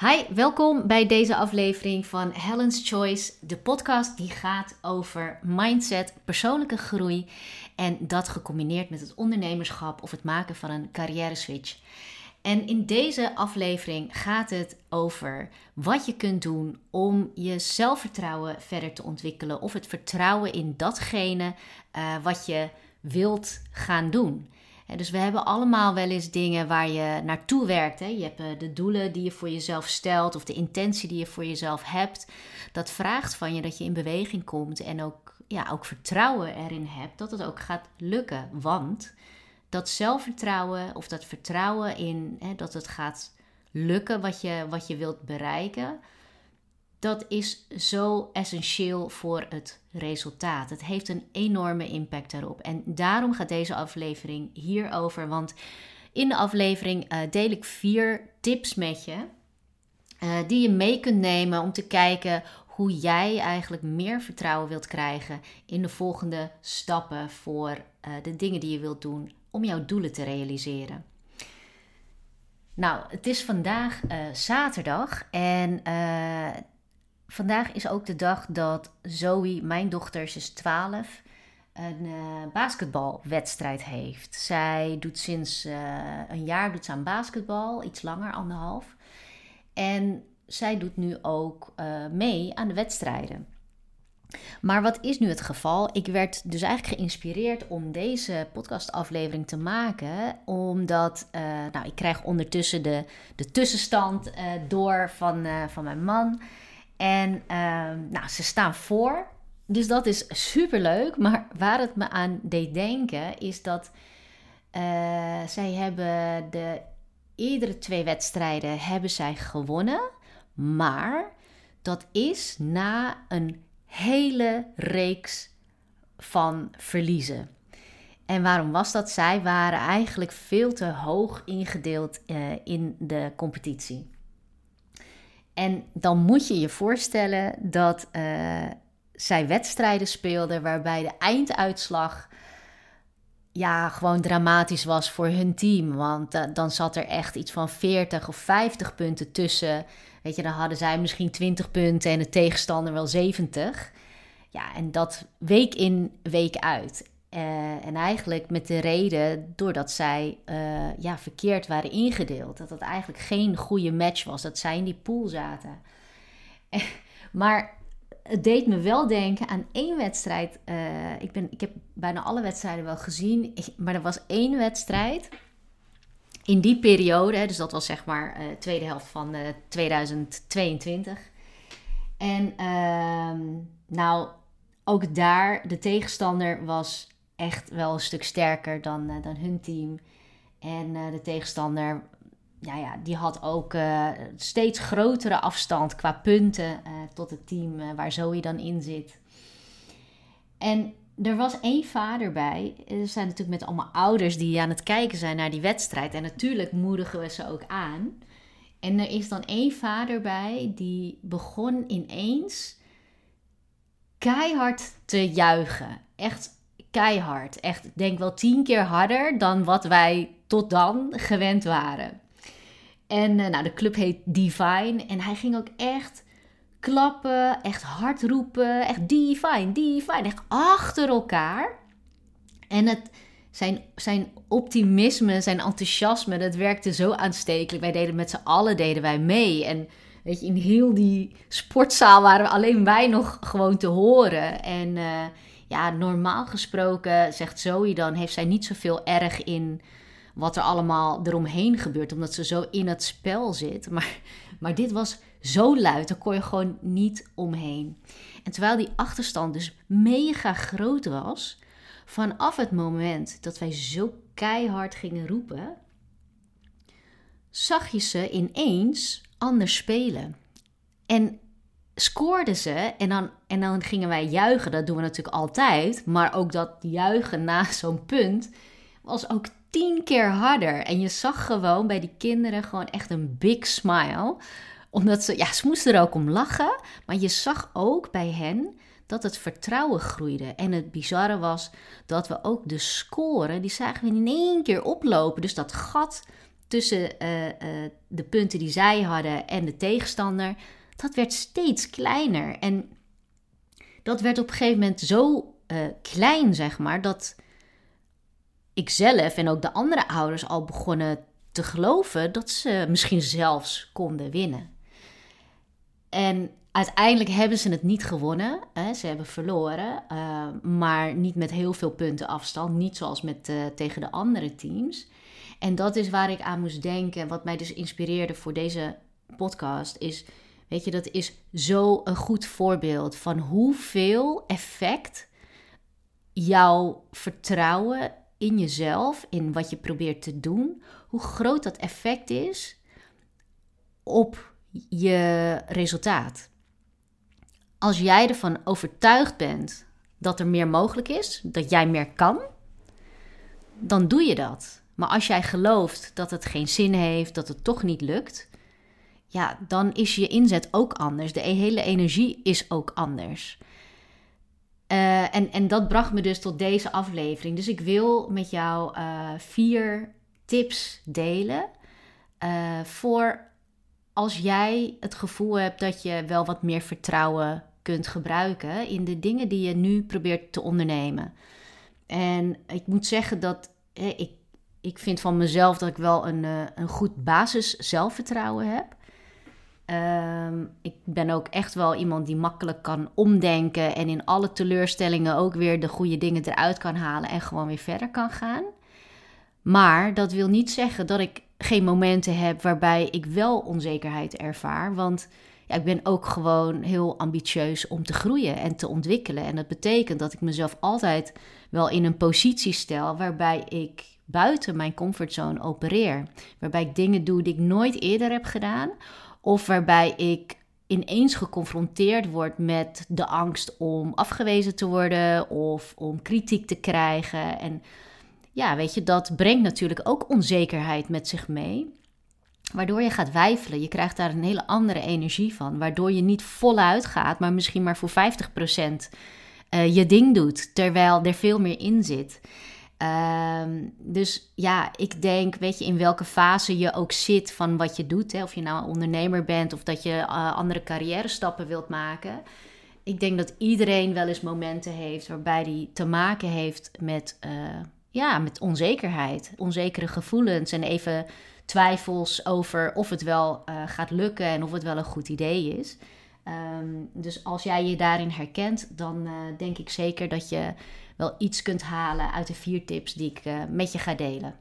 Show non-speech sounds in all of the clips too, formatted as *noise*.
Hi, welkom bij deze aflevering van Helen's Choice, de podcast die gaat over mindset, persoonlijke groei en dat gecombineerd met het ondernemerschap of het maken van een carrière switch. En in deze aflevering gaat het over wat je kunt doen om je zelfvertrouwen verder te ontwikkelen of het vertrouwen in datgene uh, wat je wilt gaan doen dus we hebben allemaal wel eens dingen waar je naartoe werkt. Hè. Je hebt eh, de doelen die je voor jezelf stelt of de intentie die je voor jezelf hebt. Dat vraagt van je dat je in beweging komt en ook, ja, ook vertrouwen erin hebt dat het ook gaat lukken. Want dat zelfvertrouwen of dat vertrouwen in hè, dat het gaat lukken wat je, wat je wilt bereiken dat is zo essentieel voor het resultaat. Het heeft een enorme impact daarop. En daarom gaat deze aflevering hierover. Want in de aflevering uh, deel ik vier tips met je. Uh, die je mee kunt nemen om te kijken hoe jij eigenlijk meer vertrouwen wilt krijgen in de volgende stappen voor uh, de dingen die je wilt doen om jouw doelen te realiseren. Nou, het is vandaag zaterdag en vandaag is ook de dag dat Zoe, mijn dochter, is 12, een uh, basketbalwedstrijd heeft. Zij doet sinds uh, een jaar doet ze aan basketbal, iets langer, anderhalf. En zij doet nu ook uh, mee aan de wedstrijden. Maar wat is nu het geval? Ik werd dus eigenlijk geïnspireerd om deze podcastaflevering te maken. Omdat nou, ik krijg ondertussen de, de tussenstand door van, van mijn man. En ehm, nou, ze staan voor. Dus dat is super leuk. Maar waar het me aan deed denken is dat uh, zij hebben de eerdere twee wedstrijden hebben zij gewonnen. Maar dat is na een hele reeks van verliezen. En waarom was dat? Zij waren eigenlijk veel te hoog ingedeeld uh, in de competitie. En dan moet je je voorstellen dat uh, zij wedstrijden speelden waarbij de einduitslag ja, gewoon dramatisch was voor hun team. Want uh, dan zat er echt iets van 40 of 50 punten tussen. Weet je, dan hadden zij misschien 20 punten en de tegenstander wel 70. Ja, en dat week in, week uit. Uh, en eigenlijk met de reden doordat zij uh, ja, verkeerd waren ingedeeld. Dat het eigenlijk geen goede match was. Dat zij in die pool zaten. maar het deed me wel denken aan één wedstrijd. Ik, ben, ik heb bijna alle wedstrijden wel gezien. Maar er was één wedstrijd. In die periode, dus dat was zeg maar de tweede helft van 2022. En ehm, nou, ook daar, de tegenstander was echt wel een stuk sterker dan, uh, dan hun team. En uh, de tegenstander, ja, ja, die had ook uh, steeds grotere afstand qua punten tot het team waar Zoe dan in zit. En er was één vader bij. Er zijn natuurlijk met allemaal ouders die aan het kijken zijn naar die wedstrijd. En natuurlijk moedigen we ze ook aan. En er is dan één vader bij die begon ineens keihard te juichen. Echt keihard. Echt, denk wel tien keer harder dan wat wij tot dan gewend waren. En uh, nou, de club heet Divine. En hij ging ook echt klappen, echt hard roepen. Echt Divine, Divine. Echt achter elkaar. En het, zijn, zijn optimisme, zijn enthousiasme, dat werkte zo aanstekelijk. Wij deden met z'n allen deden wij mee. En weet je, in heel die sportzaal waren alleen wij nog gewoon te horen. En uh, ja, normaal gesproken, zegt Zoe dan, heeft zij niet zoveel erg in wat er allemaal eromheen gebeurt, omdat ze zo in het spel zit. Maar, maar dit was zo luid, daar kon je gewoon niet omheen. En terwijl die achterstand dus mega groot was, vanaf het moment dat wij zo keihard gingen roepen, zag je ze ineens anders spelen. En scoorden ze en dan, en dan gingen wij juichen. Dat doen we natuurlijk altijd. Maar ook dat juichen na *laughs* zo'n punt was ook tien keer harder. En je zag gewoon bij die kinderen gewoon echt een big smile. Omdat ze, ja, ze moesten er ook om lachen. Maar je zag ook bij hen dat het vertrouwen groeide. En het bizarre was dat we ook de score, die zagen we in één keer oplopen. Dus dat gat tussen eh, eh, de punten die zij hadden en de tegenstander, dat werd steeds kleiner. En dat werd op een gegeven moment zo uh, klein, zeg maar, dat ik zelf en ook de andere ouders al begonnen te geloven dat ze misschien zelfs konden winnen. En uiteindelijk hebben ze het niet gewonnen. Hè? Ze hebben verloren, uh, maar niet met heel veel punten afstand. Niet zoals met, uh, tegen de andere teams. En dat is waar ik aan moest denken. Wat mij dus inspireerde voor deze podcast is... Weet je, dat is zo een goed voorbeeld van hoeveel effect jouw vertrouwen in jezelf, in wat je probeert te doen, hoe groot dat effect is op je resultaat. Als jij ervan overtuigd bent dat er meer mogelijk is, dat jij meer kan, dan doe je dat. Maar als jij gelooft dat het geen zin heeft, dat het toch niet lukt, ja, dan is je inzet ook anders. De hele energie is ook anders. Uh, en, en dat bracht me dus tot deze aflevering. Dus ik wil met jou uh, vier tips delen. Uh, voor als jij het gevoel hebt dat je wel wat meer vertrouwen kunt gebruiken in de dingen die je nu probeert te ondernemen. En ik moet zeggen dat ik, ik vind van mezelf dat ik wel een, een goed basis zelfvertrouwen heb. Ehm, ik ben ook echt wel iemand die makkelijk kan omdenken en in alle teleurstellingen ook weer de goede dingen eruit kan halen en gewoon weer verder kan gaan. Maar dat wil niet zeggen dat ik geen momenten heb waarbij ik wel onzekerheid ervaar. Want ja, ik ben ook gewoon heel ambitieus om te groeien en te ontwikkelen. En dat betekent dat ik mezelf altijd wel in een positie stel waarbij ik buiten mijn comfortzone opereer. Waarbij ik dingen doe die ik nooit eerder heb gedaan of waarbij ik ineens geconfronteerd word met de angst om afgewezen te worden of om kritiek te krijgen. En ja, weet je, dat brengt natuurlijk ook onzekerheid met zich mee. Waardoor je gaat wijfelen. Je krijgt daar een hele andere energie van. Waardoor je niet voluit gaat, maar misschien maar voor 50% uh, eh, je ding doet. Terwijl er veel meer in zit. Um, dus ja, ik denk, weet je, in welke fase je ook zit van wat je doet. Hè? Of je nou een ondernemer bent of dat je uh, andere carrière stappen wilt maken. Ik denk dat iedereen wel eens momenten heeft waarbij hij te maken heeft met, uh, ja, met onzekerheid. Onzekere gevoelens en even twijfels over of het wel uh, gaat lukken en of het wel een goed idee is. Um, dus als jij je daarin herkent, dan denk ik zeker dat je wel iets kunt halen uit de vier tips die ik uh, met je ga delen.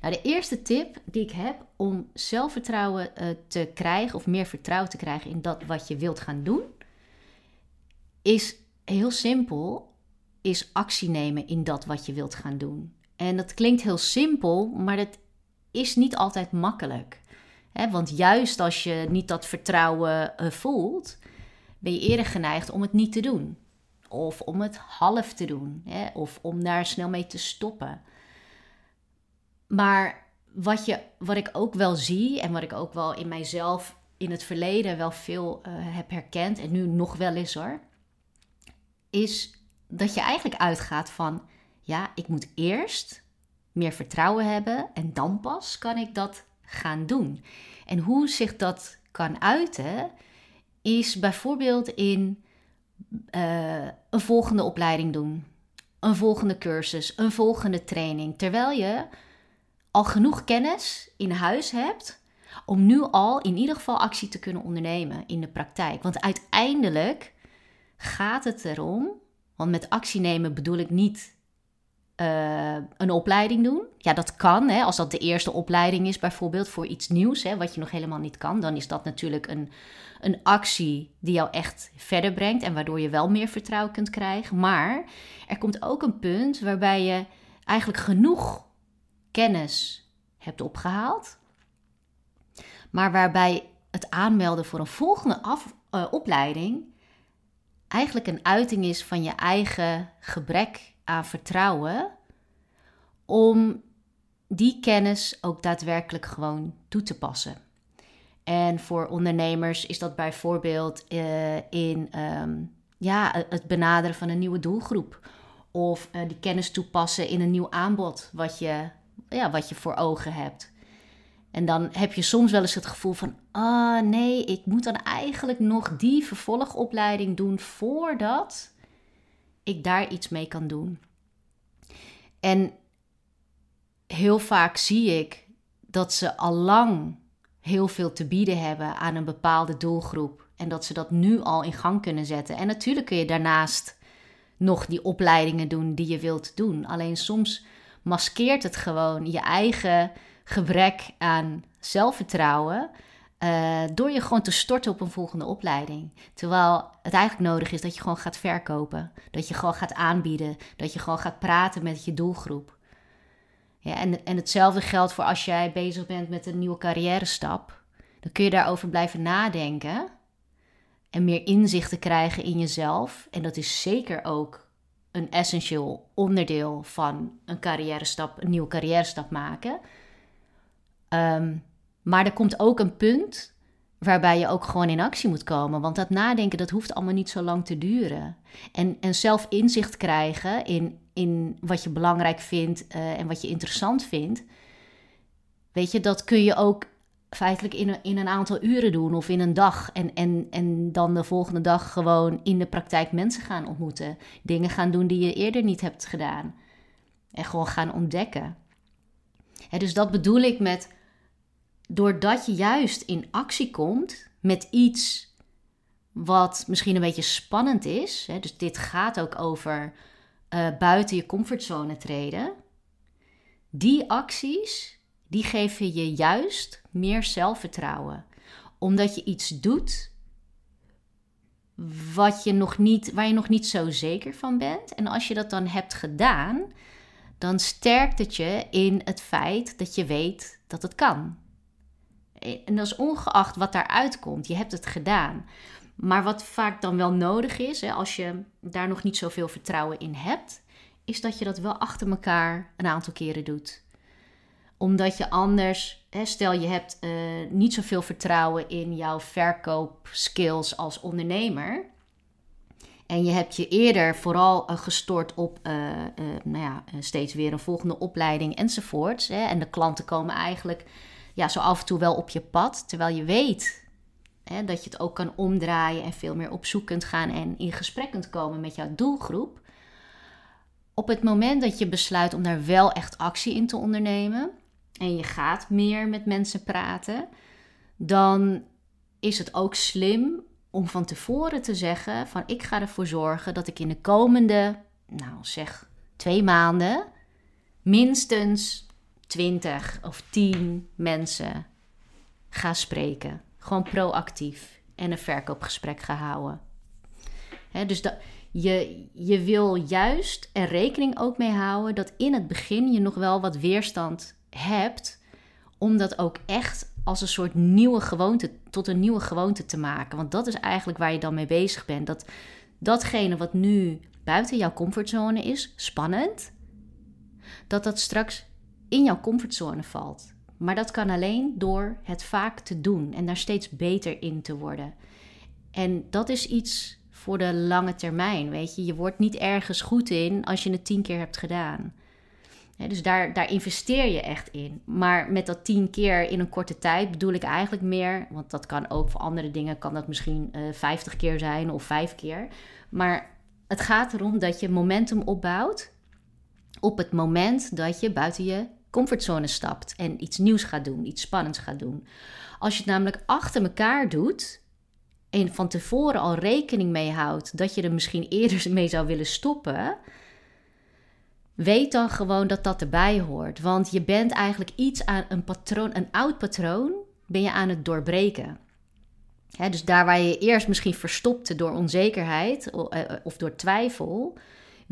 Nou, de eerste tip die ik heb om zelfvertrouwen uh, te krijgen of meer vertrouwen te krijgen in dat wat je wilt gaan doen, is heel simpel, is actie nemen in dat wat je wilt gaan doen. En dat klinkt heel simpel, maar dat is niet altijd makkelijk. Want juist als je niet dat vertrouwen uh, voelt, ben je eerder geneigd om het niet te doen of om het half te doen, hè, of om daar snel mee te stoppen. Maar wat, je, wat ik ook wel zie en wat ik ook wel in mijzelf in het verleden wel veel uh, heb herkend en nu nog wel eens hoor, is dat je eigenlijk uitgaat van ja, ik moet eerst meer vertrouwen hebben en dan pas kan ik dat gaan doen. En hoe zich dat kan uiten, is bijvoorbeeld in uh, een volgende opleiding doen, een volgende cursus, een volgende training. Terwijl je al genoeg kennis in huis hebt om nu al in ieder geval actie te kunnen ondernemen in de praktijk. Want uiteindelijk gaat het erom, want met actie nemen bedoel ik niet uh, een opleiding doen. Ja, dat kan. Hè. Als dat de eerste opleiding is, bijvoorbeeld voor iets nieuws, hè, wat je nog helemaal niet kan, dan is dat natuurlijk een, een actie die jou echt verder brengt en waardoor je wel meer vertrouwen kunt krijgen. Maar er komt ook een punt waarbij je eigenlijk genoeg kennis hebt opgehaald, maar waarbij het aanmelden voor een volgende af, uh, opleiding eigenlijk een uiting is van je eigen gebrek aan vertrouwen om die kennis ook daadwerkelijk gewoon toe te passen. En voor ondernemers is dat bijvoorbeeld uh, in um, ja, het benaderen van een nieuwe doelgroep. Of uh, die kennis toepassen in een nieuw aanbod wat je, ja, wat je voor ogen hebt. En dan heb je soms wel eens het gevoel van: ah nee, ik moet dan eigenlijk nog die vervolgopleiding doen voordat ik daar iets mee kan doen. En heel vaak zie ik dat ze al lang heel veel te bieden hebben aan een bepaalde doelgroep. En dat ze dat nu al in gang kunnen zetten. En natuurlijk kun je daarnaast nog die opleidingen doen die je wilt doen. Alleen soms maskeert het gewoon je eigen gebrek aan zelfvertrouwen. Uh, door je gewoon te storten op een volgende opleiding. Terwijl het eigenlijk nodig is dat je gewoon gaat verkopen. Dat je gewoon gaat aanbieden. Dat je gewoon gaat praten met je doelgroep. Ja, en, en hetzelfde geldt voor als jij bezig bent met een nieuwe carrière stap. Dan kun je daarover blijven nadenken. En meer inzicht te krijgen in jezelf. En dat is zeker ook een essentieel onderdeel van een carrière stap, een nieuwe carrière stap maken. Um, maar er komt ook een punt waarbij je ook gewoon in actie moet komen. Want dat nadenken, dat hoeft allemaal niet zo lang te duren. En, en zelf inzicht krijgen in, in wat je belangrijk vindt uh, en wat je interessant vindt. Weet je, dat kun je ook feitelijk in een, in een aantal uren doen of in een dag. En, en, en dan de volgende dag gewoon in de praktijk mensen gaan ontmoeten. Dingen gaan doen die je eerder niet hebt gedaan. En gewoon gaan ontdekken. dus dat bedoel ik met doordat je juist in actie komt met iets wat misschien een beetje spannend is, hè, dus dit gaat ook over uh, buiten je comfortzone treden, die acties, die geven je juist meer zelfvertrouwen. Omdat je iets doet wat je nog niet, waar je nog niet zo zeker van bent. En als je dat dan hebt gedaan, dan sterkt het je in het feit dat je weet dat het kan. En dat is ongeacht wat daaruit komt. Je hebt het gedaan. Maar wat vaak dan wel nodig is, hè, als je daar nog niet zoveel vertrouwen in hebt, is dat je dat wel achter elkaar een aantal keren doet. Omdat je anders, hè, stel je hebt uh, niet zoveel vertrouwen in jouw verkoopskills als ondernemer. En je hebt je eerder vooral uh, gestort op uh, nou ja, steeds weer een volgende opleiding enzovoorts. Hè, en de klanten komen eigenlijk ja, zo af en toe wel op je pad. Terwijl je weet hè, dat je het ook kan omdraaien en veel meer op zoek kunt gaan en in gesprek kunt komen met jouw doelgroep. Op het moment dat je besluit om daar wel echt actie in te ondernemen en je gaat meer met mensen praten, dan is het ook slim om van tevoren te zeggen van ik ga ervoor zorgen dat ik in de komende, nou zeg twee maanden, minstens 20 of 10 mensen ga spreken. Gewoon proactief en een verkoopgesprek ga houden. dus dat, je, je wil juist er rekening ook mee houden dat in het begin je nog wel wat weerstand hebt, om dat ook echt als een soort nieuwe gewoonte, tot een nieuwe gewoonte te maken. Want dat is eigenlijk waar je dan mee bezig bent. Dat datgene wat nu buiten jouw comfortzone is, spannend, dat dat straks in jouw comfortzone valt. Maar dat kan alleen door het vaak te doen en daar steeds beter in te worden. En dat is iets voor de lange termijn, weet je. Je wordt niet ergens goed in als je het tien keer hebt gedaan. dus daar, daar investeer je echt in. Maar met dat tien keer in een korte tijd bedoel ik eigenlijk meer, want dat kan ook voor andere dingen, kan dat misschien uh, eh, 50 keer zijn of vijf keer. Maar het gaat erom dat je momentum opbouwt op het moment dat je buiten je comfortzone stapt en iets nieuws gaat doen, iets spannends gaat doen. Als je het namelijk achter elkaar doet en van tevoren al rekening mee houdt dat je er misschien eerder *laughs* mee zou willen stoppen, weet dan gewoon dat dat erbij hoort. Want je bent eigenlijk iets aan een patroon, een oud patroon, ben je aan het doorbreken. dus daar waar je eerst misschien verstopte door onzekerheid eh, of door twijfel,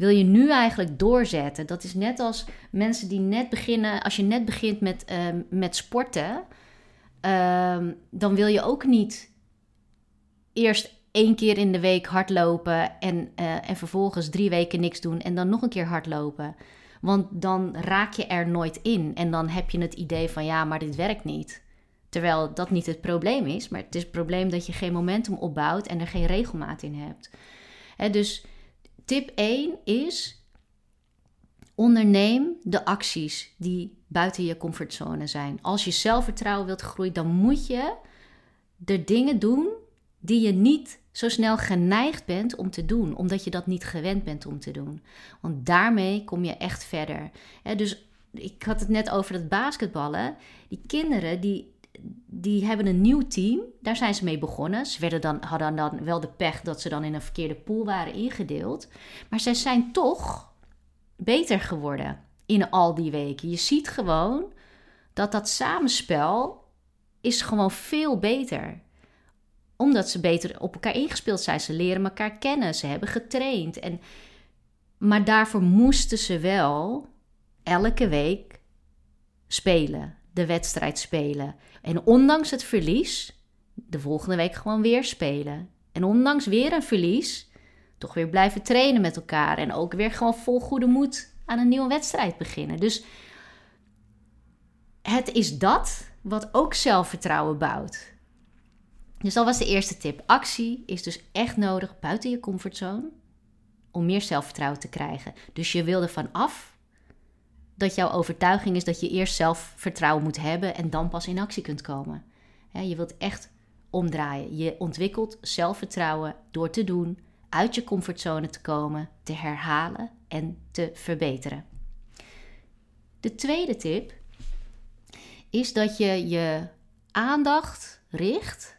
wil je nu eigenlijk doorzetten. Dat is net als mensen die net beginnen, als je net begint met, ehm, met sporten, ehm, dan wil je ook niet eerst één keer in de week hardlopen en, uh, en vervolgens drie weken niks doen en dan nog een keer hardlopen. Want dan raak je er nooit in en dan heb je het idee van ja, maar dit werkt niet. Terwijl dat niet het probleem is, maar het is het probleem dat je geen momentum opbouwt en er geen regelmaat in hebt. He, dus Tip 1 is onderneem de acties die buiten je comfortzone zijn. Als je zelfvertrouwen wilt groeien, dan moet je de dingen doen die je niet zo snel geneigd bent om te doen, omdat je dat niet gewend bent om te doen. Want daarmee kom je echt verder. dus ik had het net over het basketballen. Die kinderen die, die hebben een nieuw team. Daar zijn ze mee begonnen. Ze werden dan, hadden dan wel de pech dat ze dan in een verkeerde pool waren ingedeeld. Maar ze zijn toch beter geworden in al die weken. Je ziet gewoon dat dat samenspel is gewoon veel beter omdat ze beter op elkaar ingespeeld zijn. Ze leren elkaar kennen. Ze hebben getraind. En, maar daarvoor moesten ze wel elke week spelen. De wedstrijd spelen. En ondanks het verlies, de volgende week gewoon weer spelen. En ondanks weer een verlies, toch weer blijven trainen met elkaar. En ook weer gewoon vol goede moed aan een nieuwe wedstrijd beginnen. Dus het is dat wat ook zelfvertrouwen bouwt. Dus dat was de eerste tip. Actie is dus echt nodig buiten je comfortzone om meer zelfvertrouwen te krijgen. Dus je wil ervan af dat jouw overtuiging is dat je eerst zelfvertrouwen moet hebben en dan pas in actie kunt komen. je wilt echt omdraaien. Je ontwikkelt zelfvertrouwen door te doen, uit je comfortzone te komen, te herhalen en te verbeteren. De tweede tip is dat je je aandacht richt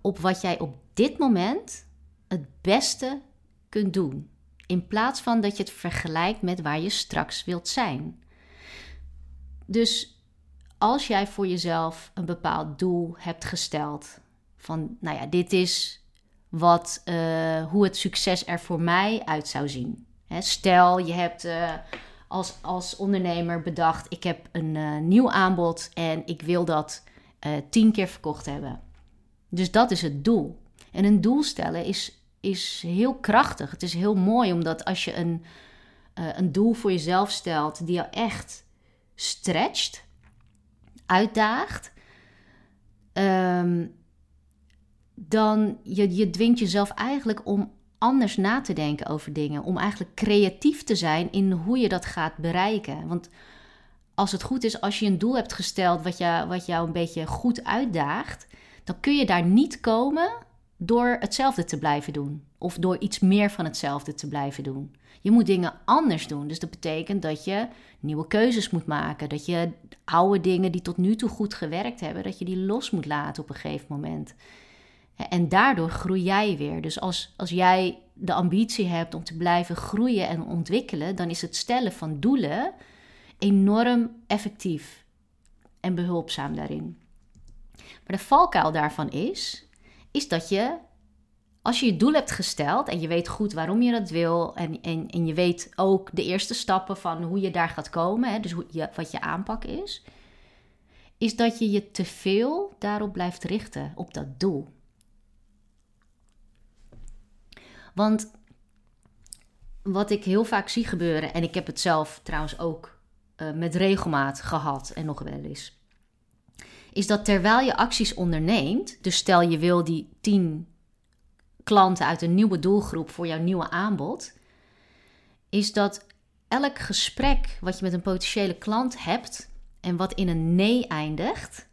op wat jij op dit moment het beste kunt doen. In plaats van dat je het vergelijkt met waar je straks wilt zijn. Dus als jij voor jezelf een bepaald doel hebt gesteld, van nou ja, dit is wat, uh, hoe het succes er voor mij uit zou zien. stel, je hebt uh, als, als ondernemer bedacht, ik heb een uh, nieuw aanbod en ik wil dat tien keer verkocht hebben. Dus dat is het doel. En een doel stellen is, is heel krachtig. Het is heel mooi, omdat als je een, uh, een doel voor jezelf stelt die jou echt stretcht, uitdaagt, um, dan je, je dwingt jezelf eigenlijk om anders na te denken over dingen. Om eigenlijk creatief te zijn in hoe je dat gaat bereiken. Want als het goed is, als je een doel hebt gesteld wat, je, wat jou een beetje goed uitdaagt, dan kun je daar niet komen door hetzelfde te blijven doen. Of door iets meer van hetzelfde te blijven doen. Je moet dingen anders doen. Dus dat betekent dat je nieuwe keuzes moet maken. Dat je oude dingen die tot nu toe goed gewerkt hebben, dat je die los moet laten op een gegeven moment. En daardoor groei jij weer. Dus als, als jij de ambitie hebt om te blijven groeien en ontwikkelen, dan is het stellen van doelen enorm effectief en behulpzaam daarin. Maar de valkuil daarvan is, is dat je, als je je doel hebt gesteld en je weet goed waarom je dat wil en, en, en je weet ook de eerste stappen van hoe je daar gaat komen, hè, dus hoe je, wat je aanpak is, is dat je je te veel daarop blijft richten, op dat doel. Want wat ik heel vaak zie gebeuren, en ik heb het zelf trouwens ook uh, met regelmaat gehad en nog wel eens is dat terwijl je acties onderneemt, dus stel je wil die 10 klanten uit een nieuwe doelgroep voor jouw nieuwe aanbod, is dat elk gesprek wat je met een potentiële klant hebt en wat in een nee eindigt,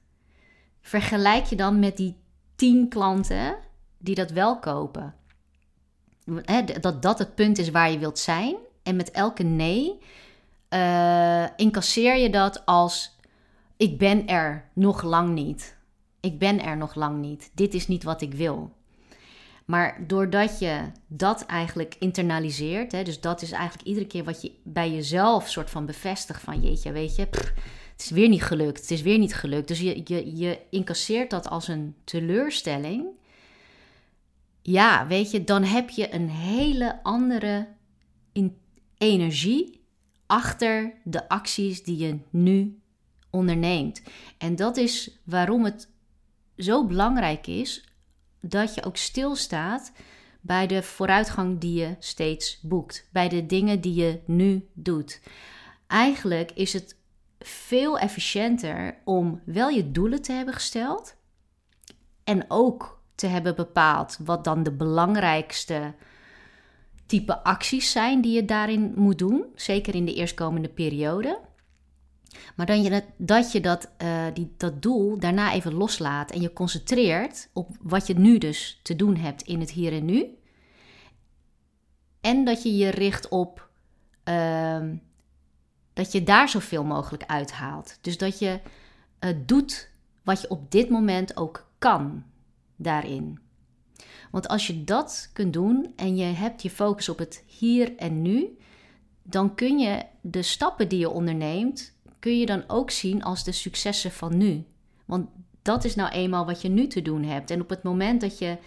vergelijk je dan met die 10 klanten die dat wel kopen. dat dat het punt is waar je wilt zijn. En met elke nee uh, incasseer je dat als ik ben er nog lang niet. Ik ben er nog lang niet. Dit is niet wat ik wil. Maar doordat je dat eigenlijk internaliseert, hè, dus dat is eigenlijk iedere keer wat je bij jezelf soort van bevestigt van jeetje, weet je, het is weer niet gelukt, het is weer niet gelukt. Dus je, je, je incasseert dat als een teleurstelling. Ja, weet je, dan heb je een hele andere energie achter de acties die je nu onderneemt. En dat is waarom het zo belangrijk is dat je ook stilstaat bij de vooruitgang die je steeds boekt, bij de dingen die je nu doet. Eigenlijk is het veel efficiënter om wel je doelen te hebben gesteld en ook te hebben bepaald wat dan de belangrijkste type acties zijn die je daarin moet doen, zeker in de eerstkomende periode. Maar dan dat je dat, uh, die, dat doel daarna even loslaat en je concentreert op wat je nu dus te doen hebt in het hier en nu. En dat je je richt op uh, dat je daar zoveel mogelijk uithaalt. Dus dat je uh, doet wat je op dit moment ook kan daarin. Want als je dat kunt doen en je hebt je focus op het hier en nu, dan kun je de stappen die je onderneemt, kun je dan ook zien als de successen van nu. Want dat is nou eenmaal wat je nu te doen hebt. En op het moment dat je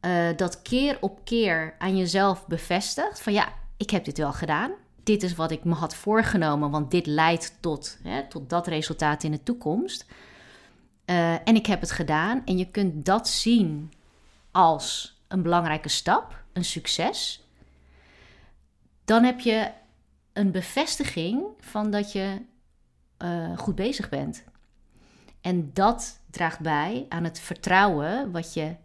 uh, dat keer op keer aan jezelf bevestigt, van ja, ik heb dit wel gedaan. Dit is wat ik me had voorgenomen, want dit leidt tot, hè, tot dat resultaat in de toekomst. Uh, en ik heb het gedaan. En je kunt dat zien als een belangrijke stap, een succes. Dan heb je een bevestiging van dat je uh, goed bezig bent. En dat draagt bij aan het vertrouwen wat je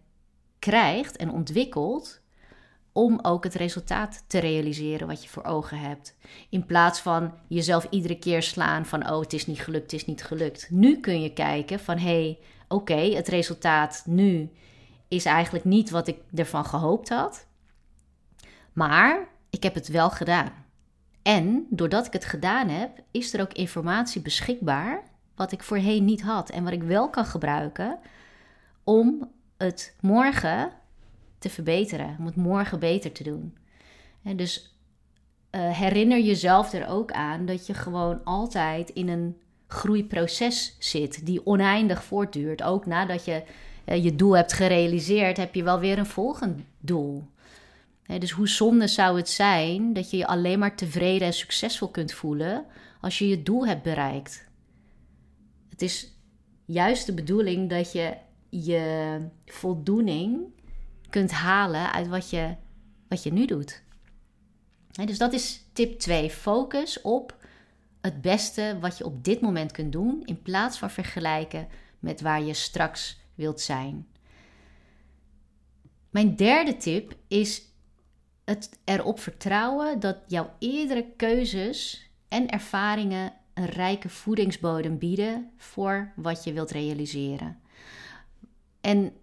krijgt en ontwikkelt om ook het resultaat te realiseren wat je voor ogen hebt. In plaats van jezelf iedere keer slaan van oh het is niet gelukt, het is niet gelukt. Nu kun je kijken van hé, hey, oké, het resultaat nu is eigenlijk niet wat ik ervan gehoopt had. Maar ik heb het wel gedaan. En doordat ik het gedaan heb, is er ook informatie beschikbaar wat ik voorheen niet had en wat ik wel kan gebruiken om het morgen te verbeteren, om het morgen beter te doen. En dus uh, herinner jezelf er ook aan dat je gewoon altijd in een groeiproces zit die oneindig voortduurt. Ook nadat je uh, je doel hebt gerealiseerd, heb je wel weer een volgend doel. Dus hoe zonde zou het zijn dat je je alleen maar tevreden en succesvol kunt voelen als je je doel hebt bereikt? Het is juist de bedoeling dat je je voldoening kunt halen uit wat je, wat je nu doet. dus dat is tip 2. Focus op het beste wat je op dit moment kunt doen, in plaats van vergelijken met waar je straks wilt zijn. Mijn derde tip is het erop vertrouwen dat jouw eerdere keuzes en ervaringen een rijke voedingsbodem bieden voor wat je wilt realiseren. En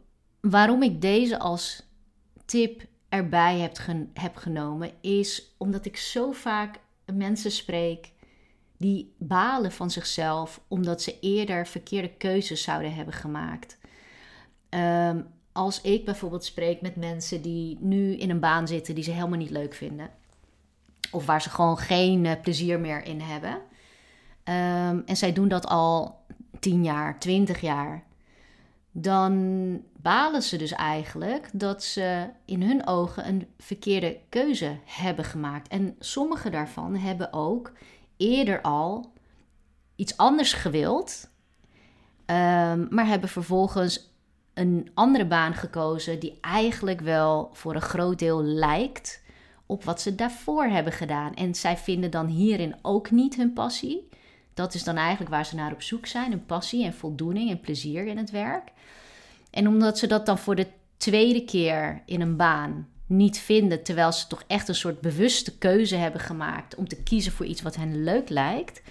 waarom ik deze als tip erbij heb, heb genomen, is omdat ik zo vaak mensen spreek die balen van zichzelf omdat ze eerder verkeerde keuzes zouden hebben gemaakt. Ehm, als ik bijvoorbeeld spreek met mensen die nu in een baan zitten die ze helemaal niet leuk vinden, of waar ze gewoon geen uh, plezier meer in hebben, um, en zij doen dat al 10 jaar, 20 jaar, dan balen ze dus eigenlijk dat ze in hun ogen een verkeerde keuze hebben gemaakt. En sommige daarvan hebben ook eerder al iets anders gewild, um, maar hebben vervolgens een andere baan gekozen die eigenlijk wel voor een groot deel lijkt op wat ze daarvoor hebben gedaan. En zij vinden dan hierin ook niet hun passie. Dat is dan eigenlijk waar ze naar op zoek zijn: een passie en voldoening en plezier in het werk. En omdat ze dat dan voor de tweede keer in een baan niet vinden, terwijl ze toch echt een soort bewuste keuze hebben gemaakt om te kiezen voor iets wat hen leuk lijkt,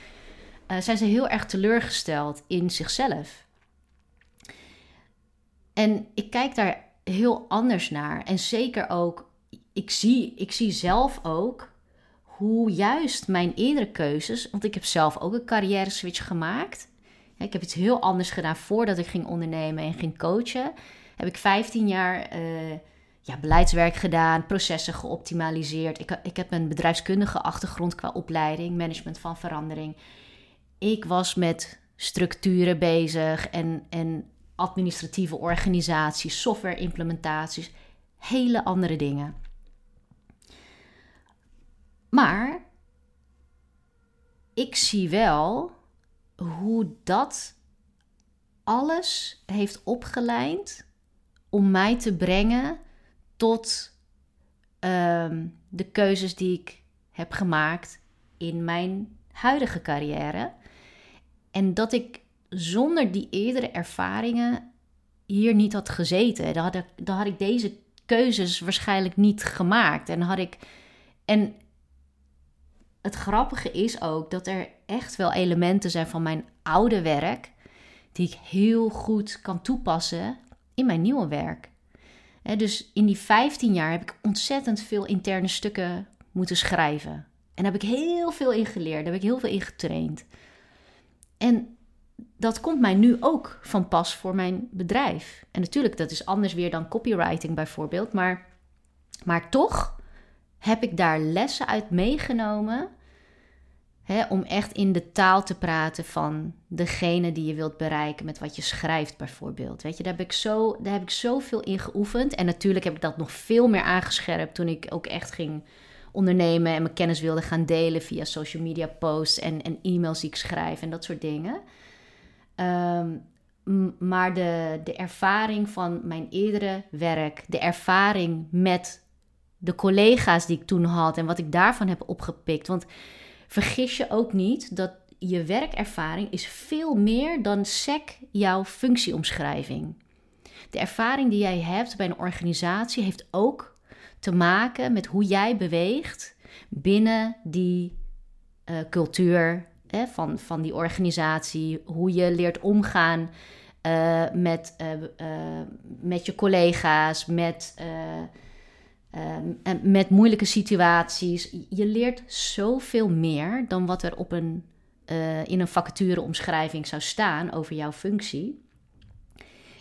uh, zijn ze heel erg teleurgesteld in zichzelf. En ik kijk daar heel anders naar. En zeker ook, ik zie, ik zie zelf ook hoe juist mijn eerdere keuzes, want ik heb zelf ook een carrière switch gemaakt. Ik heb iets heel anders gedaan voordat ik ging ondernemen en ging coachen. Heb ik 15 jaar uh, ja, beleidswerk gedaan, processen geoptimaliseerd. Ik, ik heb een bedrijfskundige achtergrond qua opleiding, management van verandering. Ik was met structuren bezig en, en administratieve organisaties, software implementaties, hele andere dingen. Maar ik zie wel hoe dat alles heeft opgeleid om mij te brengen tot ehm, de keuzes die ik heb gemaakt in mijn huidige carrière. En dat ik zonder die eerdere ervaringen hier niet had gezeten. Dan had ik, dan had ik deze keuzes waarschijnlijk niet gemaakt. En had ik. En het grappige is ook dat er echt wel elementen zijn van mijn oude werk. die ik heel goed kan toepassen in mijn nieuwe werk. dus in die 15 jaar heb ik ontzettend veel interne stukken moeten schrijven. En daar heb ik heel veel in geleerd, daar heb ik heel veel in getraind. En dat komt mij nu ook van pas voor mijn bedrijf. En natuurlijk, dat is anders weer dan copywriting bijvoorbeeld. Maar, maar toch heb ik daar lessen uit meegenomen. Hè, om echt in de taal te praten van degene die je wilt bereiken met wat je schrijft, bijvoorbeeld. Weet je, daar heb ik, zo, daar heb ik zoveel in geoefend. En natuurlijk heb ik dat nog veel meer aangescherpt toen ik ook echt ging ondernemen en mijn kennis wilde gaan delen via social media posts en, en e-mails die ik schrijf en dat soort dingen. Ehm, maar de, de ervaring van mijn eerdere werk, de ervaring met de collega's die ik toen had en wat ik daarvan heb opgepikt. Want vergis je ook niet dat je werkervaring is veel meer dan sec jouw functieomschrijving. De ervaring die jij hebt bij een organisatie heeft ook te maken met hoe jij beweegt binnen die uh, cultuur van, van die organisatie. Hoe je leert omgaan uh, met, uh, met je collega's, met, met moeilijke situaties. Je leert zoveel meer dan wat er op een, in een vacatureomschrijving zou staan over jouw functie.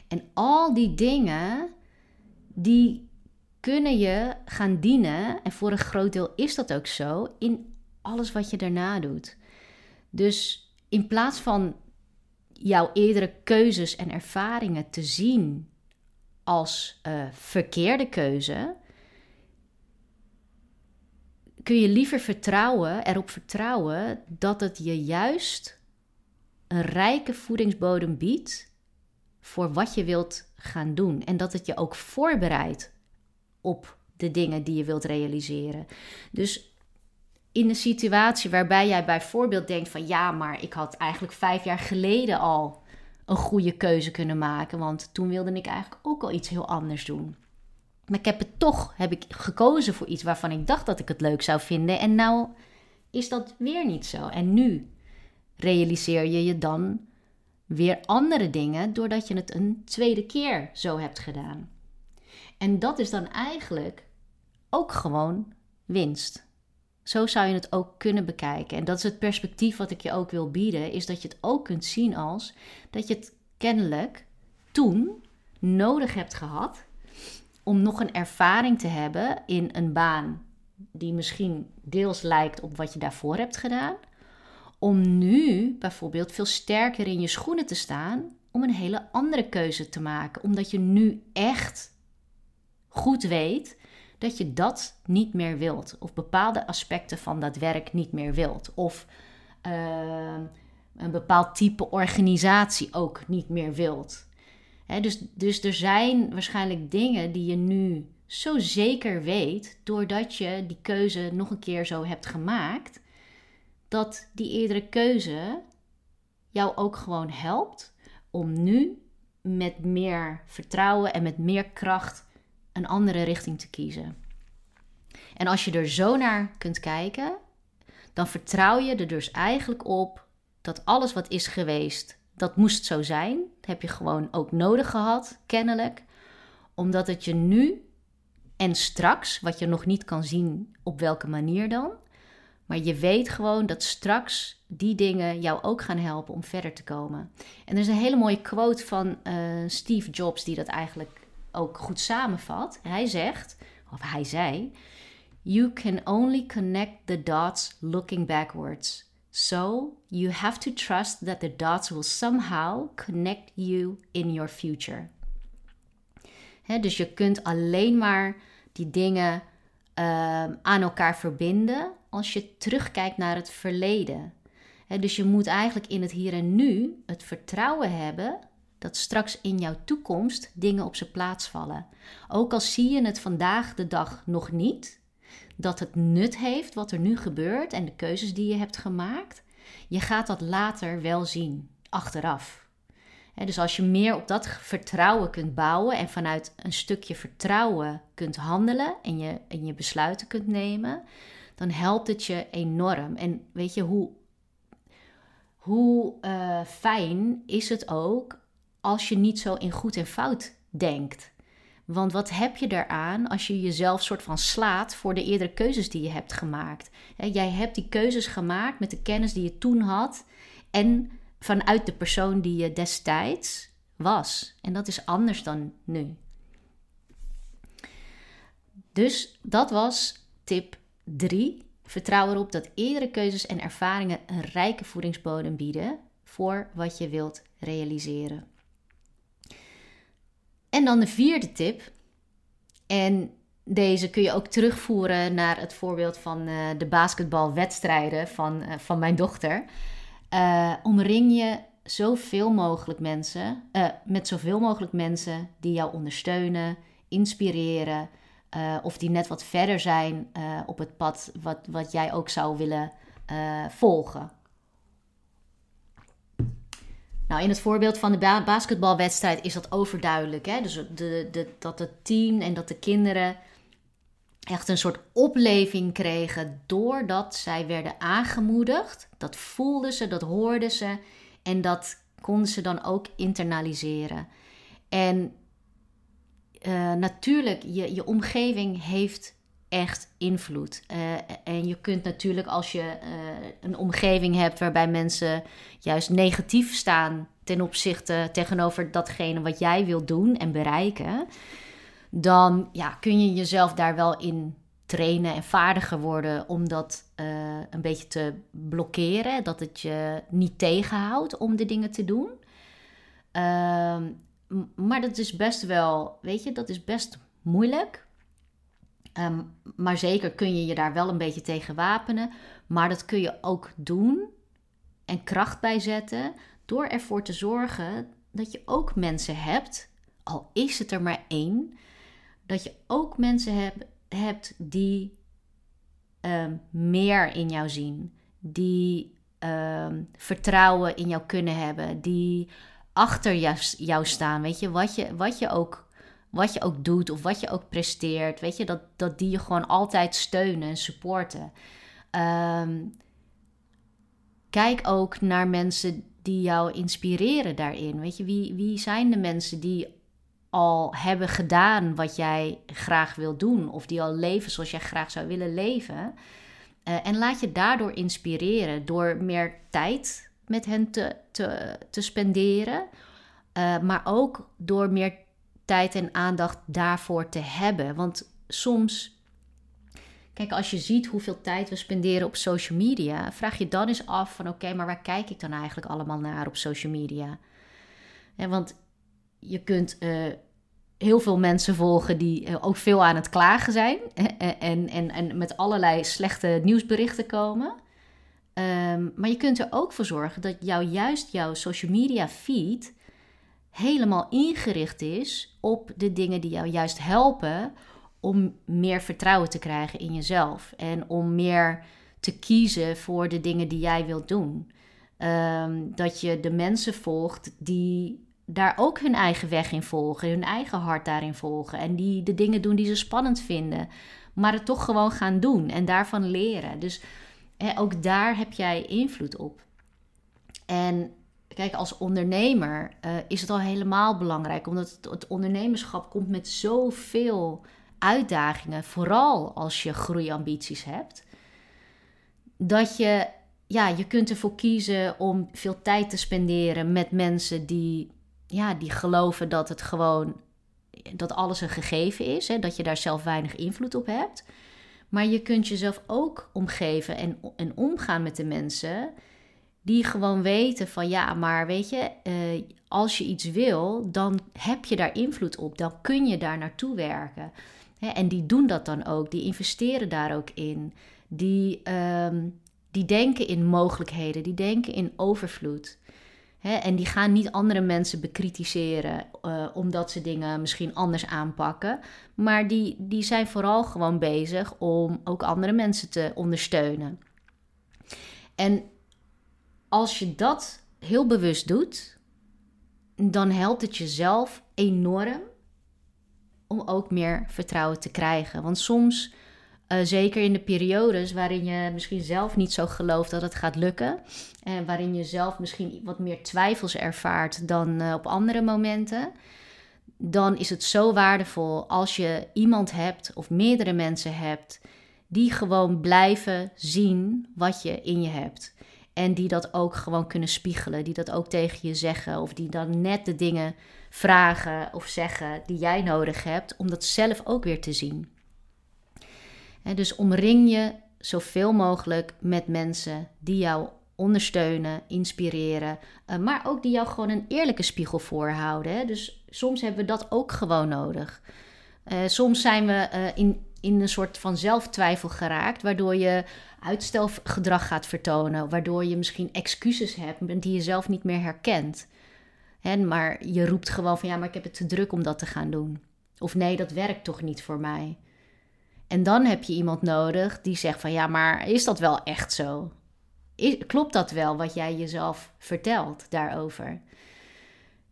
En al die dingen, die kunnen je gaan dienen, en voor een groot deel is dat ook zo, in alles wat je daarna doet. Dus in plaats van jouw eerdere keuzes en ervaringen te zien als uh, verkeerde keuze, kun je liever vertrouwen, erop vertrouwen dat het je juist een rijke voedingsbodem biedt voor wat je wilt gaan doen. En dat het je ook voorbereidt op de dingen die je wilt realiseren. Dus in een situatie waarbij jij bijvoorbeeld denkt van ja, maar ik had eigenlijk vijf jaar geleden al een goede keuze kunnen maken, want toen wilde ik eigenlijk ook al iets heel anders doen. Maar ik heb het toch heb ik gekozen voor iets waarvan ik dacht dat ik het leuk zou vinden en nou is dat weer niet zo. En nu realiseer je je dan weer andere dingen doordat je het een tweede keer zo hebt gedaan. En dat is dan eigenlijk ook gewoon winst. Zo zou je het ook kunnen bekijken. En dat is het perspectief wat ik je ook wil bieden, is dat je het ook kunt zien als dat je het kennelijk toen nodig hebt gehad om nog een ervaring te hebben in een baan die misschien deels lijkt op wat je daarvoor hebt gedaan, om nu bijvoorbeeld veel sterker in je schoenen te staan om een hele andere keuze te maken, omdat je nu echt goed weet dat je dat niet meer wilt. Of bepaalde aspecten van dat werk niet meer wilt. Of uh, een bepaald type organisatie ook niet meer wilt. dus, dus er zijn waarschijnlijk dingen die je nu zo zeker weet, doordat je die keuze nog een keer zo hebt gemaakt, dat die eerdere keuze jou ook gewoon helpt om nu met meer vertrouwen en met meer kracht een andere richting te kiezen. En als je er zo naar kunt kijken, dan vertrouw je er dus eigenlijk op dat alles wat is geweest, dat moest zo zijn. Dat heb je gewoon ook nodig gehad, kennelijk. Omdat het je nu en straks, wat je nog niet kan zien op welke manier dan, maar je weet gewoon dat straks die dingen jou ook gaan helpen om verder te komen. En er is een hele mooie quote van uh, Steve Jobs die dat eigenlijk ook goed samenvat. Hij zegt, of hij zei: You can only connect the dots looking backwards. So you have to trust that the dots will somehow connect you in your future. dus je kunt alleen maar die dingen ehm, aan elkaar verbinden als je terugkijkt naar het verleden. dus je moet eigenlijk in het hier en nu het vertrouwen hebben dat straks in jouw toekomst dingen op zijn plaats vallen. Ook al zie je het vandaag de dag nog niet, dat het nut heeft wat er nu gebeurt en de keuzes die je hebt gemaakt, je gaat dat later wel zien, achteraf. dus als je meer op dat vertrouwen kunt bouwen en vanuit een stukje vertrouwen kunt handelen en je, en je besluiten kunt nemen, dan helpt het je enorm. En weet je hoe, hoe uh, fijn is het ook als je niet zo in goed en fout denkt? Want wat heb je eraan als je jezelf soort van slaat voor de eerdere keuzes die je hebt gemaakt? Jij hebt die keuzes gemaakt met de kennis die je toen had en vanuit de persoon die je destijds was. En dat is anders dan nu. Dus dat was tip 3. Vertrouw erop dat eerdere keuzes en ervaringen een rijke voedingsbodem bieden voor wat je wilt realiseren. En dan de vierde tip. En deze kun je ook terugvoeren naar het voorbeeld van uh, de basketbalwedstrijden van, uh, van mijn dochter. Uh, omring je zoveel mogelijk mensen, met zoveel mogelijk mensen die jou ondersteunen, inspireren. of die net wat verder zijn op het pad wat, wat jij ook zou willen volgen. Nou, in het voorbeeld van de basketbalwedstrijd is dat overduidelijk. Hè? Dus de, de, dat het team en dat de kinderen echt een soort opleving kregen doordat zij werden aangemoedigd. Dat voelden ze, dat hoorden ze en dat konden ze dan ook internaliseren. En uh, natuurlijk, je, je omgeving heeft echt invloed. Uh, en je kunt natuurlijk als je uh, een omgeving hebt waarbij mensen juist negatief staan ten opzichte tegenover datgene wat jij wilt doen en bereiken, dan ja, kun je jezelf daar wel in trainen en vaardiger worden om dat uh, een beetje te blokkeren, dat het je niet tegenhoudt om de dingen te doen. Ehm, maar dat is best wel, weet je, dat is best moeilijk. Ehm, maar zeker kun je je daar wel een beetje tegen wapenen. Maar dat kun je ook doen en kracht bijzetten door ervoor te zorgen dat je ook mensen hebt, al is het er maar één, dat je ook mensen heb, hebt die ehm, meer in jou zien, die ehm, vertrouwen in jou kunnen hebben, die achter jou, jou staan. Weet je, wat je, wat je ook wat je ook doet of wat je ook presteert, weet je, dat, dat die je gewoon altijd steunen en supporten. Ehm, kijk ook naar mensen die jou inspireren daarin. Weet je, wie, wie zijn de mensen die al hebben gedaan wat jij graag wil doen, of die al leven zoals jij graag zou willen leven? Uh, en laat je daardoor inspireren door meer tijd met hen te, te, te spenderen, uh, maar ook door meer tijd en aandacht daarvoor te hebben. Want soms, kijk, als je ziet hoeveel tijd we spenderen op social media, vraag je dan eens af van oké, maar waar kijk ik dan eigenlijk allemaal naar op social media? En want je kunt uh, heel veel mensen volgen die uh, ook veel aan het klagen zijn en, en, en, en met allerlei slechte nieuwsberichten komen. Um, maar je kunt er ook voor zorgen dat jou juist jouw social media feed helemaal ingericht is op de dingen die jou juist helpen om meer vertrouwen te krijgen in jezelf en om meer te kiezen voor de dingen die jij wilt doen. Ehm, dat je de mensen volgt die daar ook hun eigen weg in volgen, hun eigen hart daarin volgen en die de dingen doen die ze spannend vinden, maar het toch gewoon gaan doen en daarvan leren. Dus ook daar heb jij invloed op. En kijk, als ondernemer uh, is het al helemaal belangrijk, omdat het, het, ondernemerschap komt met zoveel uitdagingen, vooral als je groeiambities hebt, dat je, ja, je kunt ervoor kiezen om veel tijd te spenderen met mensen die, ja, die geloven dat het gewoon, dat alles een gegeven is, hè, dat je daar zelf weinig invloed op hebt. Maar je kunt jezelf ook omgeven en, en omgaan met de mensen die gewoon weten van ja, maar weet je, uh, als je iets wil, dan heb je daar invloed op. Dan kun je daar naartoe werken. En die doen dat dan ook. Die investeren daar ook in. Die, um, die denken in mogelijkheden. Die denken in overvloed. En die gaan niet andere mensen bekritiseren uh, omdat ze dingen misschien anders aanpakken. Maar die, die zijn vooral gewoon bezig om ook andere mensen te ondersteunen. En als je dat heel bewust doet, dan helpt het jezelf enorm om ook meer vertrouwen te krijgen. Want soms, uh, zeker in de periodes waarin je misschien zelf niet zo gelooft dat het gaat lukken, en waarin je zelf misschien wat meer twijfels ervaart dan uh, op andere momenten, dan is het zo waardevol als je iemand hebt of meerdere mensen hebt die gewoon blijven zien wat je in je hebt. En die dat ook gewoon kunnen spiegelen, die dat ook tegen je zeggen of die dan net de dingen vragen of zeggen die jij nodig hebt om dat zelf ook weer te zien. En dus omring je zoveel mogelijk met mensen die jou ondersteunen, inspireren, uh, maar ook die jou gewoon een eerlijke spiegel voorhouden. Dus soms hebben we dat ook gewoon nodig. Uh, soms zijn we uh, in, in een soort van zelftwijfel geraakt, waardoor je uitstelgedrag gaat vertonen, waardoor je misschien excuses hebt die je zelf niet meer herkent. En maar je roept gewoon van ja, maar ik heb het te druk om dat te gaan doen. Of nee, dat werkt toch niet voor mij. En dan heb je iemand nodig die zegt van ja, maar is dat wel echt zo? klopt dat wel wat jij jezelf vertelt daarover?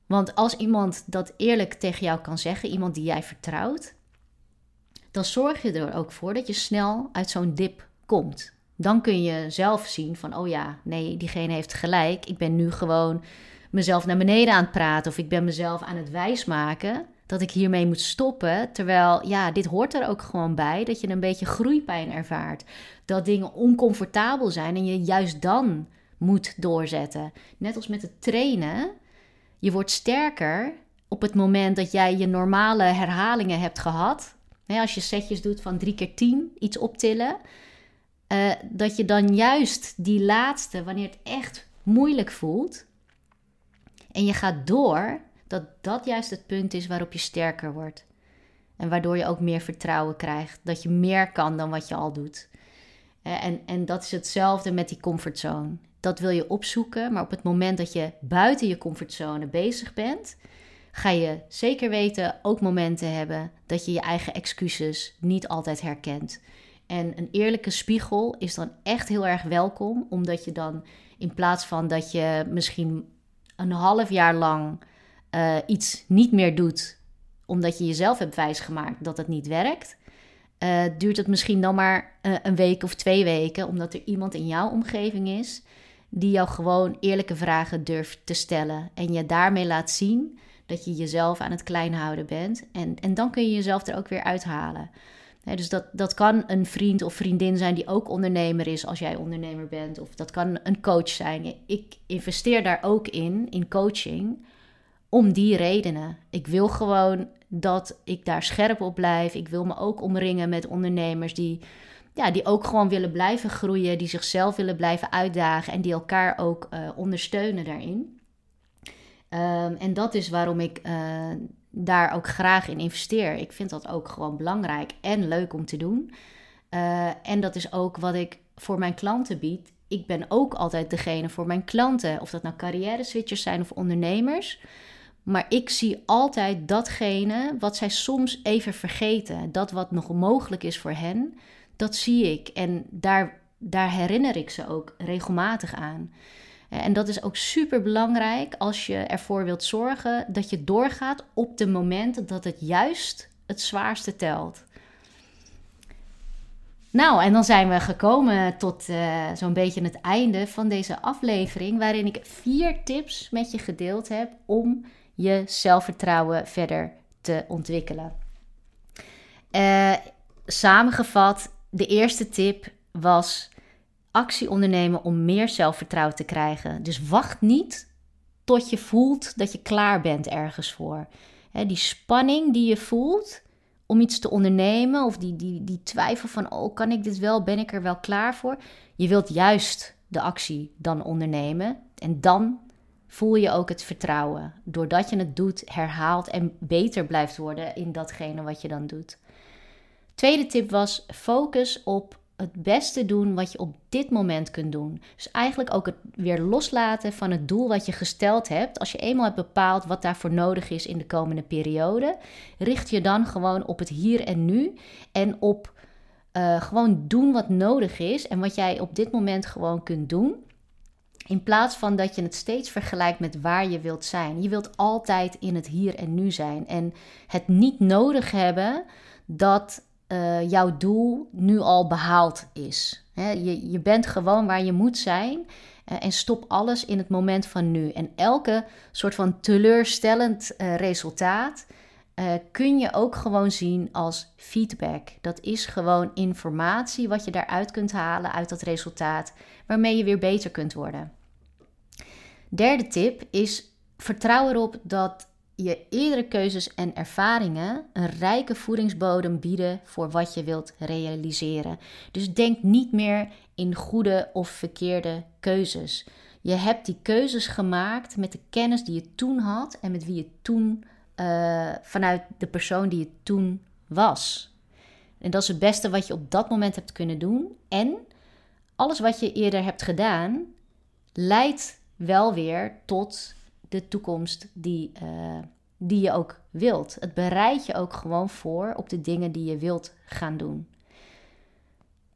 Want als iemand dat eerlijk tegen jou kan zeggen, iemand die jij vertrouwt, dan zorg je er ook voor dat je snel uit zo'n dip komt. Dan kun je zelf zien van, oh ja, nee, diegene heeft gelijk. Ik ben nu gewoon mezelf naar beneden aan het praten of ik ben mezelf aan het wijsmaken dat ik hiermee moet stoppen. Terwijl, ja, dit hoort er ook gewoon bij, dat je een beetje groeipijn ervaart. Dat dingen oncomfortabel zijn en je juist dan moet doorzetten. Net als met het trainen. Je wordt sterker op het moment dat jij je normale herhalingen hebt gehad. Als je setjes doet van drie keer tien, iets optillen. Uh, dat je dan juist die laatste, wanneer het echt moeilijk voelt, en je gaat door, dat dat juist het punt is waarop je sterker wordt. En waardoor je ook meer vertrouwen krijgt. Dat je meer kan dan wat je al doet. En, en dat is hetzelfde met die comfortzone. Dat wil je opzoeken, maar op het moment dat je buiten je comfortzone bezig bent, ga je zeker weten ook momenten hebben dat je je eigen excuses niet altijd herkent. En een eerlijke spiegel is dan echt heel erg welkom, omdat je dan in plaats van dat je misschien een half jaar lang uh, iets niet meer doet omdat je jezelf hebt wijsgemaakt dat het niet werkt, uh, duurt het misschien dan maar uh, een week of twee weken, omdat er iemand in jouw omgeving is die jou gewoon eerlijke vragen durft te stellen en je daarmee laat zien dat je jezelf aan het klein houden bent. En, en dan kun je jezelf er ook weer uithalen. dus dat, dat kan een vriend of vriendin zijn die ook ondernemer is als jij ondernemer bent. Of dat kan een coach zijn. Ik investeer daar ook in, in coaching om die redenen. Ik wil gewoon dat ik daar scherp op blijf. Ik wil me ook omringen met ondernemers die, ja, die ook gewoon willen blijven groeien, die zichzelf willen blijven uitdagen en die elkaar ook uh, ondersteunen daarin. Um, en dat is waarom ik uh, daar ook graag in investeer. Ik vind dat ook gewoon belangrijk en leuk om te doen. Uh, en dat is ook wat ik voor mijn klanten bied. Ik ben ook altijd degene voor mijn klanten, of dat nou carrière switchers zijn of ondernemers. Maar ik zie altijd datgene wat zij soms even vergeten. Dat wat nog mogelijk is voor hen, dat zie ik. En daar, daar herinner ik ze ook regelmatig aan. En dat is ook super belangrijk als je ervoor wilt zorgen dat je doorgaat op de momenten dat het juist het zwaarste telt. Nou, en dan zijn we gekomen tot uh, zo'n beetje het einde van deze aflevering, waarin ik vier tips met je gedeeld heb om je zelfvertrouwen verder te ontwikkelen. Uh, samengevat, de eerste tip was actie ondernemen om meer zelfvertrouwen te krijgen. Dus wacht niet tot je voelt dat je klaar bent ergens voor. die spanning die je voelt om iets te ondernemen, of die, die, die twijfel van: oh, kan ik dit wel? Ben ik er wel klaar voor? Je wilt juist de actie dan ondernemen en dan voel je ook het vertrouwen. Doordat je het doet, herhaalt en beter blijft worden in datgene wat je dan doet. Tweede tip was: focus op het beste doen wat je op dit moment kunt doen. Dus eigenlijk ook het weer loslaten van het doel wat je gesteld hebt. Als je eenmaal hebt bepaald wat daarvoor nodig is in de komende periode, richt je dan gewoon op het hier en nu en op uh, gewoon doen wat nodig is en wat jij op dit moment gewoon kunt doen. In plaats van dat je het steeds vergelijkt met waar je wilt zijn. Je wilt altijd in het hier en nu zijn. En het niet nodig hebben dat uh, jouw doel nu al behaald is. je, je bent gewoon waar je moet zijn. Uh, en stop alles in het moment van nu. En elke soort van teleurstellend uh, resultaat kun je ook gewoon zien als feedback. Dat is gewoon informatie wat je daaruit kunt halen uit dat resultaat, waarmee je weer beter kunt worden. Derde tip is vertrouw erop dat je eerdere keuzes en ervaringen een rijke voedingsbodem bieden voor wat je wilt realiseren. Dus denk niet meer in goede of verkeerde keuzes. Je hebt die keuzes gemaakt met de kennis die je toen had en met wie je toen, uh, vanuit de persoon die je toen was. En dat is het beste wat je op dat moment hebt kunnen doen. En alles wat je eerder hebt gedaan, leidt wel weer tot de toekomst die, uh, die je ook wilt. Het bereidt je ook gewoon voor op de dingen die je wilt gaan doen.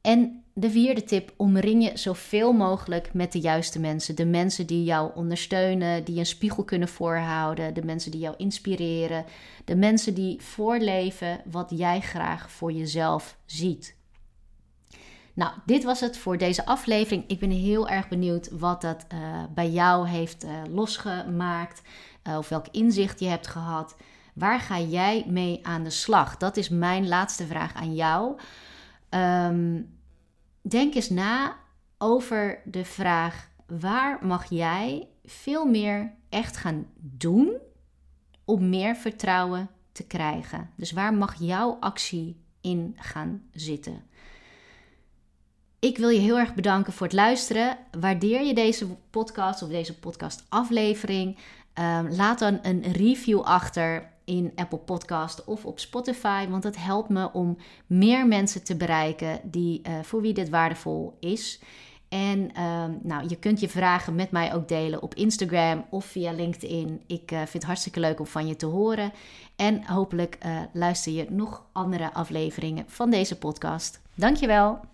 En de vierde tip: omring je zoveel mogelijk met de juiste mensen. De mensen die jou ondersteunen, die een spiegel kunnen voorhouden, de mensen die jou inspireren, de mensen die voorleven wat jij graag voor jezelf ziet. Nou, dit was het voor deze aflevering. Ik ben heel erg benieuwd wat dat uh, bij jou heeft uh, losgemaakt. Uh, of welk inzicht je hebt gehad. Waar ga jij mee aan de slag? Dat is mijn laatste vraag aan jou. Um, denk eens na over de vraag: waar mag jij veel meer echt gaan doen om meer vertrouwen te krijgen? Dus waar mag jouw actie in gaan zitten? Ik wil je heel erg bedanken voor het luisteren. Waardeer je deze podcast of deze podcastaflevering? Um, laat dan een review achter in Apple Podcast of op Spotify, want dat helpt me om meer mensen te bereiken die, uh, voor wie dit waardevol is. En um, nou, je kunt je vragen met mij ook delen op Instagram of via LinkedIn. Ik uh, vind het hartstikke leuk om van je te horen. En hopelijk uh, luister je nog andere afleveringen van deze podcast. Dankjewel.